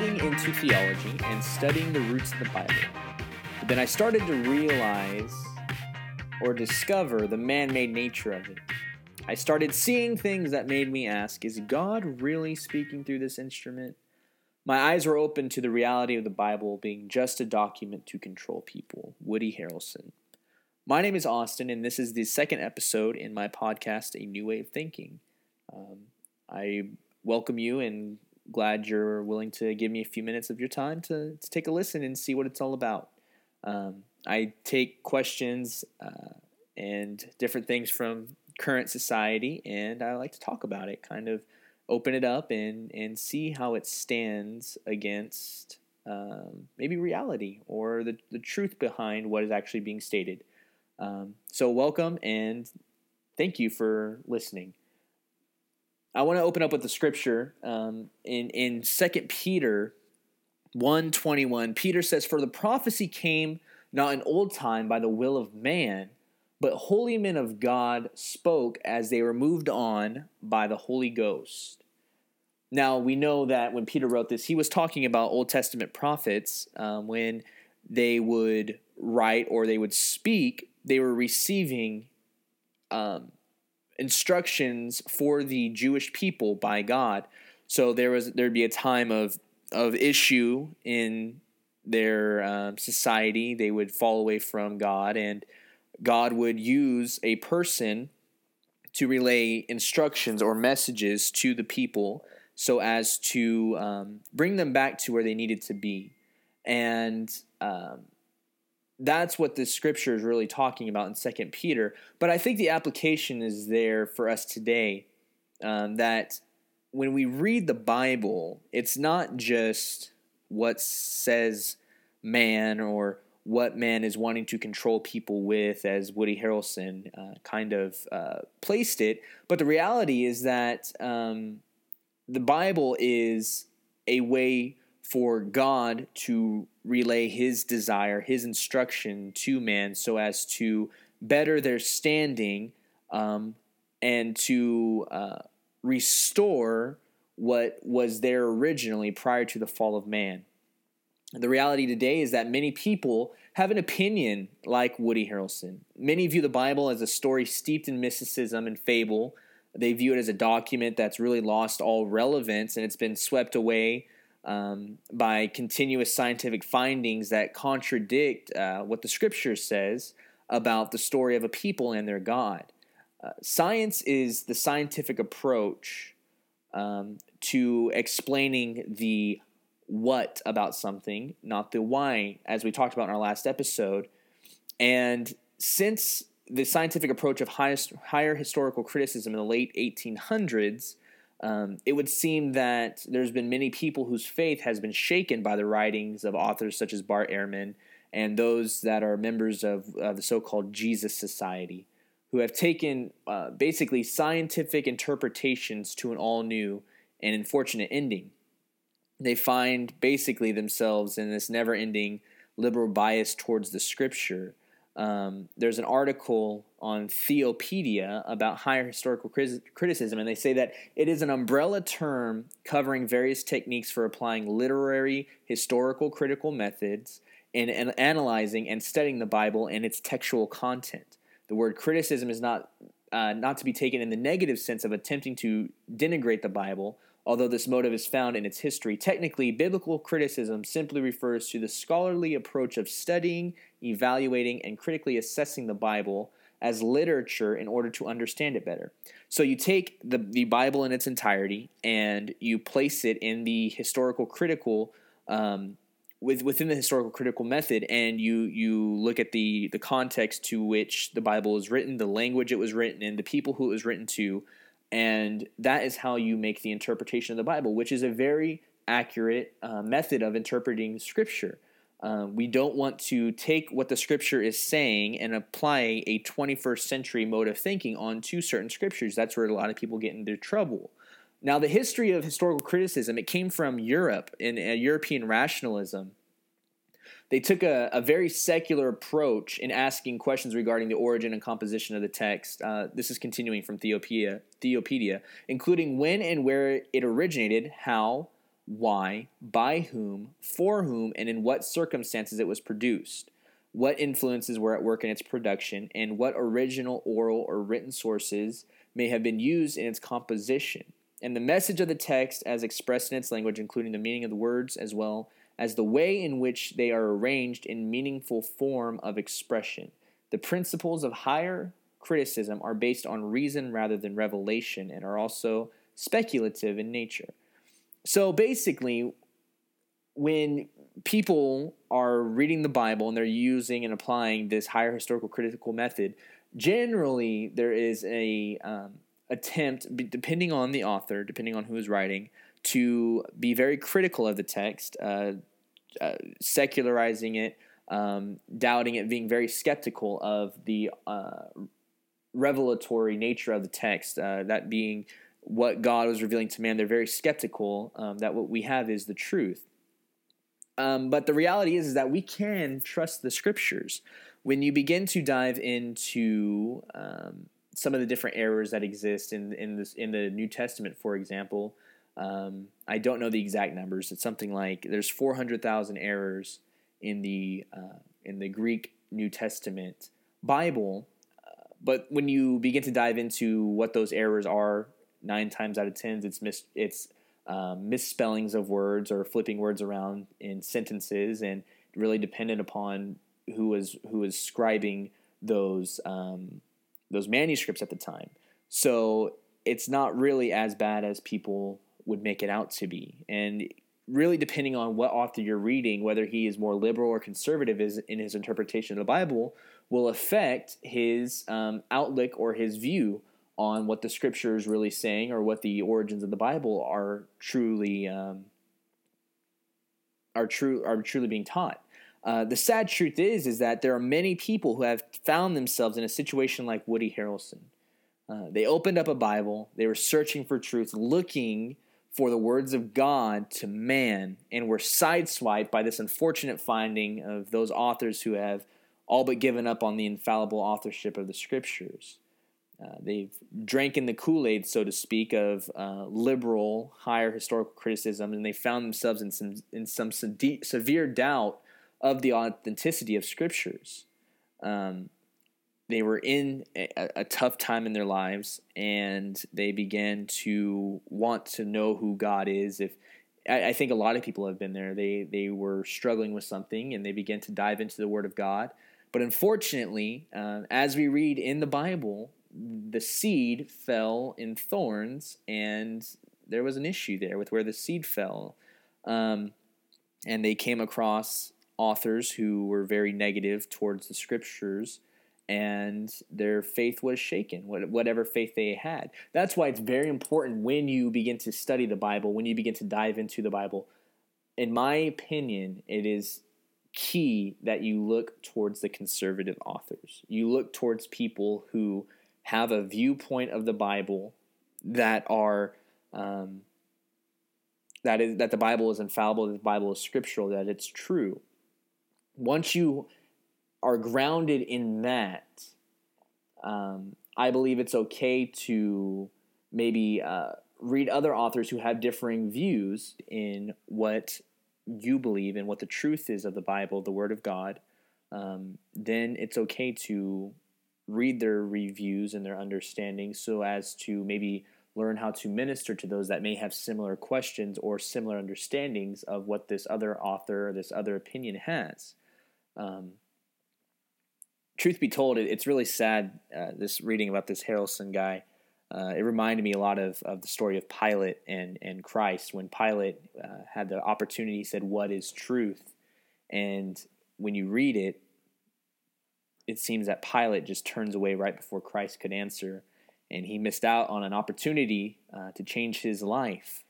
getting into theology and studying the roots of the Bible. But then I started to realize or discover the man made nature of it. I started seeing things that made me ask Is God really speaking through this instrument? My eyes were open to the reality of the Bible being just a document to control people. Woody Harrelson. My name is Austin, and this is the second episode in my podcast, A New Way of Thinking. Um, I welcome you and glad you're willing to give me a few minutes of your time to, to take a listen and see what it's all about. Um, I take questions uh, and different things from current society, and I like to talk about it, kind of open it up and, and see how it stands against um, maybe reality or the, the truth behind what is actually being stated. Um, so, welcome and thank you for listening. I want to open up with the scripture um, in in Second Peter one twenty one. Peter says, "For the prophecy came not in old time by the will of man, but holy men of God spoke as they were moved on by the Holy Ghost." Now we know that when Peter wrote this, he was talking about Old Testament prophets um, when they would write or they would speak. They were receiving um, instructions for the Jewish people by God. So there was there'd be a time of of issue in their um, society. They would fall away from God, and God would use a person to relay instructions or messages to the people so as to um, bring them back to where they needed to be. And um, that's what the scripture is really talking about in Second Peter. But I think the application is there for us today. Um, that when we read the Bible, it's not just what says man or what man is wanting to control people with, as Woody Harrelson uh, kind of uh, placed it. But the reality is that um, the Bible is a way for God to relay his desire, his instruction to man so as to better their standing um, and to uh, restore what was there originally prior to the fall of man. The reality today is that many people have an opinion like Woody Harrelson. Many view the Bible as a story steeped in mysticism and fable. They view it as a document that's really lost all relevance and it's been swept away um, by continuous scientific findings that contradict uh, what the scripture says about the story of a people and their God. Uh, science is the scientific approach um, to explaining the what about something, not the why, as we talked about in our last episode. And since the scientific approach of highest, higher historical criticism in the late 1800s, um, it would seem that there's been many people whose faith has been shaken by the writings of authors such as Bart Ehrman and those that are members of uh, the so called Jesus Society, who have taken uh, basically scientific interpretations to an all new and unfortunate ending. They find basically themselves in this never ending liberal bias towards the scripture um, there's an article on Theopedia about higher historical criticism, and they say that it is an umbrella term covering various techniques for applying literary, historical, critical methods in, in analyzing and studying the Bible and its textual content. The word criticism is not uh, not to be taken in the negative sense of attempting to denigrate the Bible, Although this motive is found in its history, technically, biblical criticism simply refers to the scholarly approach of studying, evaluating, and critically assessing the Bible as literature in order to understand it better. So you take the, the Bible in its entirety and you place it in the historical critical um, with, within the historical critical method, and you you look at the the context to which the Bible is written, the language it was written in, the people who it was written to, and that is how you make the interpretation of the Bible, which is a very accurate uh, method of interpreting Scripture. Um, we don't want to take what the Scripture is saying and apply a 21st century mode of thinking onto certain Scriptures. That's where a lot of people get into trouble. Now, the history of historical criticism, it came from Europe in European rationalism they took a, a, very secular approach in asking questions regarding the origin and composition of the text. Uh, this is continuing from Theopedia, Theopedia, including when and where it originated, how, why, by whom, for whom, and in what circumstances it was produced, what influences were at work in its production, and what original oral or written sources may have been used in its composition, and the message of the text as expressed in its language, including the meaning of the words as well as the way in which they are arranged in meaningful form of expression. The principles of higher criticism are based on reason rather than revelation and are also speculative in nature. So basically, when people are reading the Bible and they're using and applying this higher historical critical method, generally there is a um, attempt, depending on the author, depending on who is writing, to be very critical of the text, uh, uh, secularizing it, um, doubting it, being very skeptical of the uh, revelatory nature of the text, uh, that being what God was revealing to man. They're very skeptical um, that what we have is the truth. Um, but the reality is, is that we can trust the scriptures. When you begin to dive into um, some of the different errors that exist in in this in the New Testament, for example, um, I don't know the exact numbers. It's something like there's 400,000 errors in the uh, in the Greek New Testament Bible. Uh, but when you begin to dive into what those errors are, nine times out of ten, it's mis- it's um, misspellings of words or flipping words around in sentences, and really dependent upon who was who was scribing those um, those manuscripts at the time. So it's not really as bad as people would make it out to be, and really depending on what author you're reading, whether he is more liberal or conservative is in his interpretation of the Bible, will affect his um, outlook or his view on what the scripture is really saying or what the origins of the Bible are truly um, are true are truly being taught. Uh, the sad truth is is that there are many people who have found themselves in a situation like Woody Harrelson. Uh, they opened up a Bible, they were searching for truth, looking for the words of God to man, and were sideswiped by this unfortunate finding of those authors who have all but given up on the infallible authorship of the scriptures. Uh, they've drank in the Kool Aid, so to speak, of uh, liberal, higher historical criticism, and they found themselves in some in some severe doubt of the authenticity of scriptures. Um, they were in a, a, tough time in their lives, and they began to want to know who God is. If I, I think a lot of people have been there, they they were struggling with something, and they began to dive into the Word of God. But unfortunately, uh, as we read in the Bible, the seed fell in thorns, and there was an issue there with where the seed fell. Um, and they came across authors who were very negative towards the scriptures, and their faith was shaken, whatever faith they had. That's why it's very important when you begin to study the Bible, when you begin to dive into the Bible. In my opinion, it is key that you look towards the conservative authors. You look towards people who have a viewpoint of the Bible that are um, that is that the Bible is infallible, that the Bible is scriptural, that it's true. Once you are grounded in that, um, I believe it's okay to maybe uh, read other authors who have differing views in what you believe and what the truth is of the Bible, the Word of God. Um, then it's okay to read their reviews and their understanding so as to maybe learn how to minister to those that may have similar questions or similar understandings of what this other author or this other opinion has. Um, truth be told, it, it's really sad, uh, this reading about this Harrelson guy. Uh, it reminded me a lot of, of the story of Pilate and, and Christ. When Pilate uh, had the opportunity, he said, What is truth? And when you read it, it seems that Pilate just turns away right before Christ could answer, and he missed out on an opportunity uh, to change his life.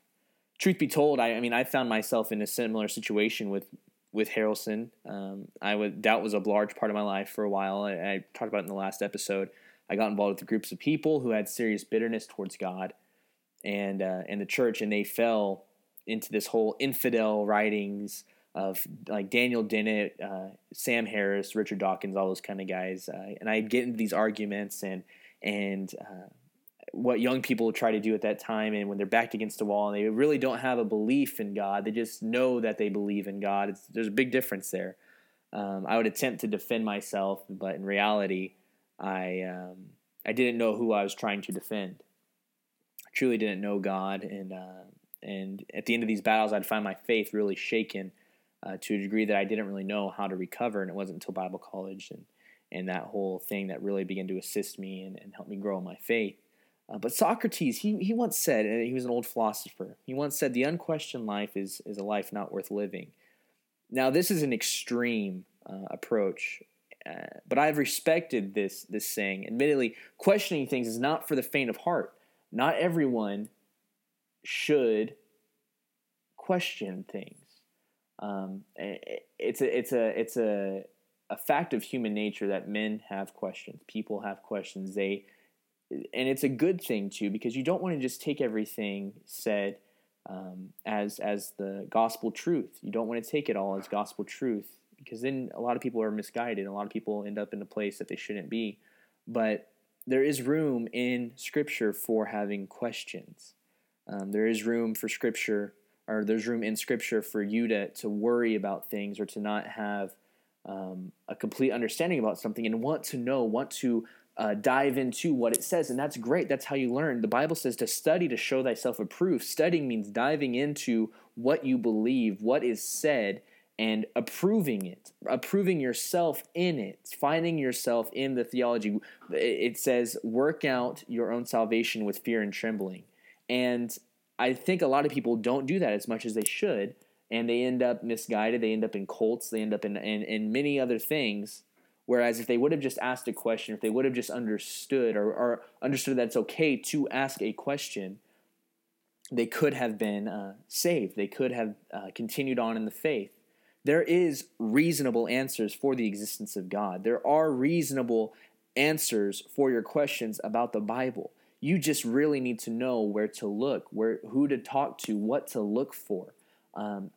Truth be told, I, I, mean, I found myself in a similar situation with with Harrelson. Um, I would doubt was a large part of my life for a while. I, I talked about it in the last episode. I got involved with groups of people who had serious bitterness towards God and uh, and the church, and they fell into this whole infidel writings of like Daniel Dennett, uh, Sam Harris, Richard Dawkins, all those kind of guys. Uh, and I'd get into these arguments and and uh, what young people try to do at that time and when they're backed against the wall and they really don't have a belief in God. They just know that they believe in God. It's, there's a big difference there. Um, I would attempt to defend myself, but in reality, I um, I didn't know who I was trying to defend. I truly didn't know God, and uh, and at the end of these battles, I'd find my faith really shaken uh, to a degree that I didn't really know how to recover. And it wasn't until Bible college and and that whole thing that really began to assist me and, and help me grow in my faith. Uh, but Socrates, he, he once said, and he was an old philosopher, he once said, the unquestioned life is, is a life not worth living. Now, this is an extreme uh, approach, uh, but I've respected this, this saying. Admittedly, questioning things is not for the faint of heart. Not everyone should question things. Um, it's a, it's a, it's a, a fact of human nature that men have questions. People have questions. They, and it's a good thing too because you don't want to just take everything said um, as as the gospel truth. You don't want to take it all as gospel truth because then a lot of people are misguided. A lot of people end up in a place that they shouldn't be. But there is room in Scripture for having questions. Um, there is room for Scripture, or there's room in Scripture for you to to worry about things or to not have um, a complete understanding about something and want to know, want to uh, dive into what it says. And that's great. That's how you learn. The Bible says to study to show thyself approved. Studying means diving into what you believe, what is said, and approving it, approving yourself in it, finding yourself in the theology. It says, work out your own salvation with fear and trembling. And I think a lot of people don't do that as much as they should. And they end up misguided. They end up in cults. They end up in, in, in many other things Whereas if they would have just asked a question, if they would have just understood or, or understood that it's okay to ask a question, they could have been uh, saved. They could have uh, continued on in the faith. There is reasonable answers for the existence of God. There are reasonable answers for your questions about the Bible. You just really need to know where to look, where who to talk to, what to look for. Um,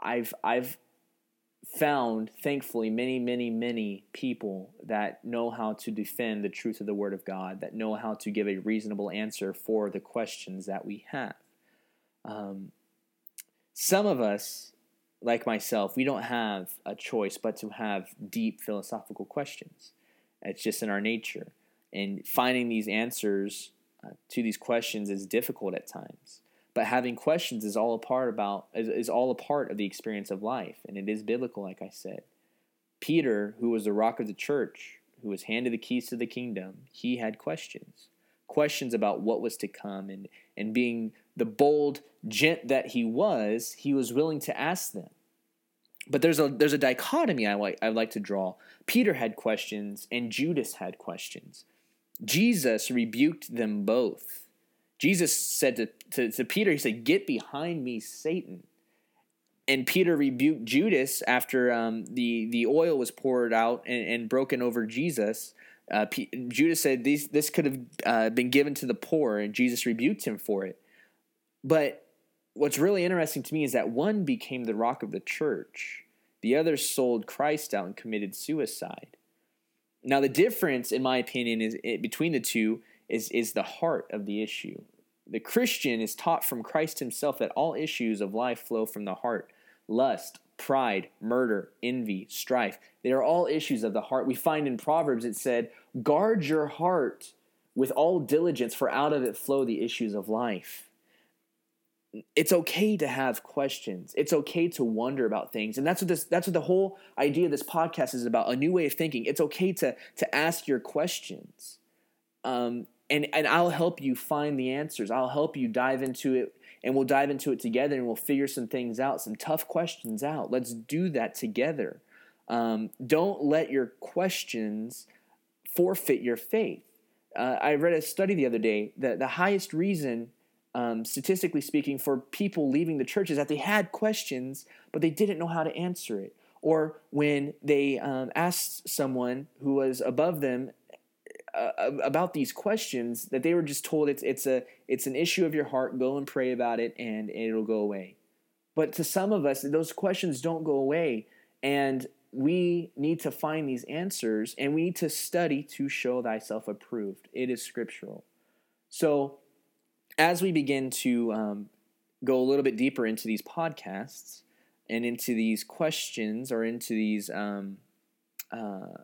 I've I've found, thankfully, many, many, many people that know how to defend the truth of the Word of God, that know how to give a reasonable answer for the questions that we have. Um, some of us, like myself, we don't have a choice but to have deep philosophical questions. It's just in our nature. And finding these answers uh, to these questions is difficult at times. But having questions is all a part about is, is all a part of the experience of life, and it is biblical, like I said. Peter, who was the rock of the church, who was handed the keys to the kingdom, he had questions. Questions about what was to come, and, and being the bold gent that he was, he was willing to ask them. But there's a there's a dichotomy I like I like to draw. Peter had questions and Judas had questions. Jesus rebuked them both. Jesus said to, to, to Peter, He said, Get behind me, Satan. And Peter rebuked Judas after um, the, the oil was poured out and, and broken over Jesus. Uh, P- Judas said, These, This could have uh, been given to the poor, and Jesus rebuked him for it. But what's really interesting to me is that one became the rock of the church, the other sold Christ out and committed suicide. Now, the difference, in my opinion, is it, between the two is, is the heart of the issue. The Christian is taught from Christ himself that all issues of life flow from the heart lust, pride, murder, envy, strife. They are all issues of the heart. We find in Proverbs it said, Guard your heart with all diligence, for out of it flow the issues of life. It's okay to have questions. It's okay to wonder about things. And that's what this that's what the whole idea of this podcast is about, a new way of thinking. It's okay to to ask your questions. Um, and and I'll help you find the answers. I'll help you dive into it and we'll dive into it together and we'll figure some things out, some tough questions out. Let's do that together. Um, don't let your questions forfeit your faith. Uh, I read a study the other day that the highest reason, um, statistically speaking, for people leaving the church is that they had questions, but they didn't know how to answer it. Or when they um, asked someone who was above them uh, about these questions that they were just told it's it's a it's an issue of your heart. Go and pray about it, and it'll go away. But to some of us, those questions don't go away, and we need to find these answers, and we need to study to show thyself approved. It is scriptural. So, as we begin to um, go a little bit deeper into these podcasts and into these questions or into these um, uh,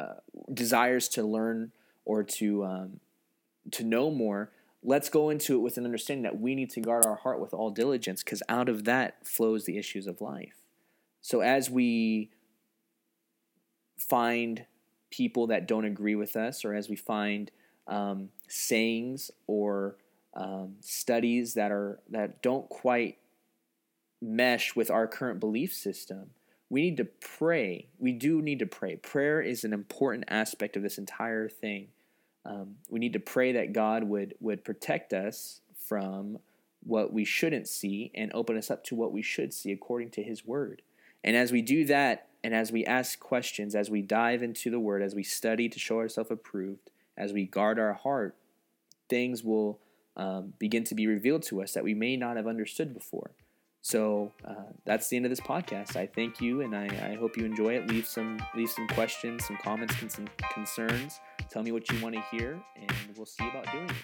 uh, desires to learn or to um, to know more, let's go into it with an understanding that we need to guard our heart with all diligence because out of that flows the issues of life. So as we find people that don't agree with us, or as we find um, sayings or um, studies that are that don't quite mesh with our current belief system, we need to pray. We do need to pray. Prayer is an important aspect of this entire thing. Um, we need to pray that God would would protect us from what we shouldn't see and open us up to what we should see according to His Word. And as we do that, and as we ask questions, as we dive into the Word, as we study to show ourselves approved, as we guard our heart, things will um, begin to be revealed to us that we may not have understood before. So uh, that's the end of this podcast. I thank you, and I, I, hope you enjoy it. Leave some leave some questions, some comments, and some concerns. Tell me what you want to hear, and we'll see about doing it.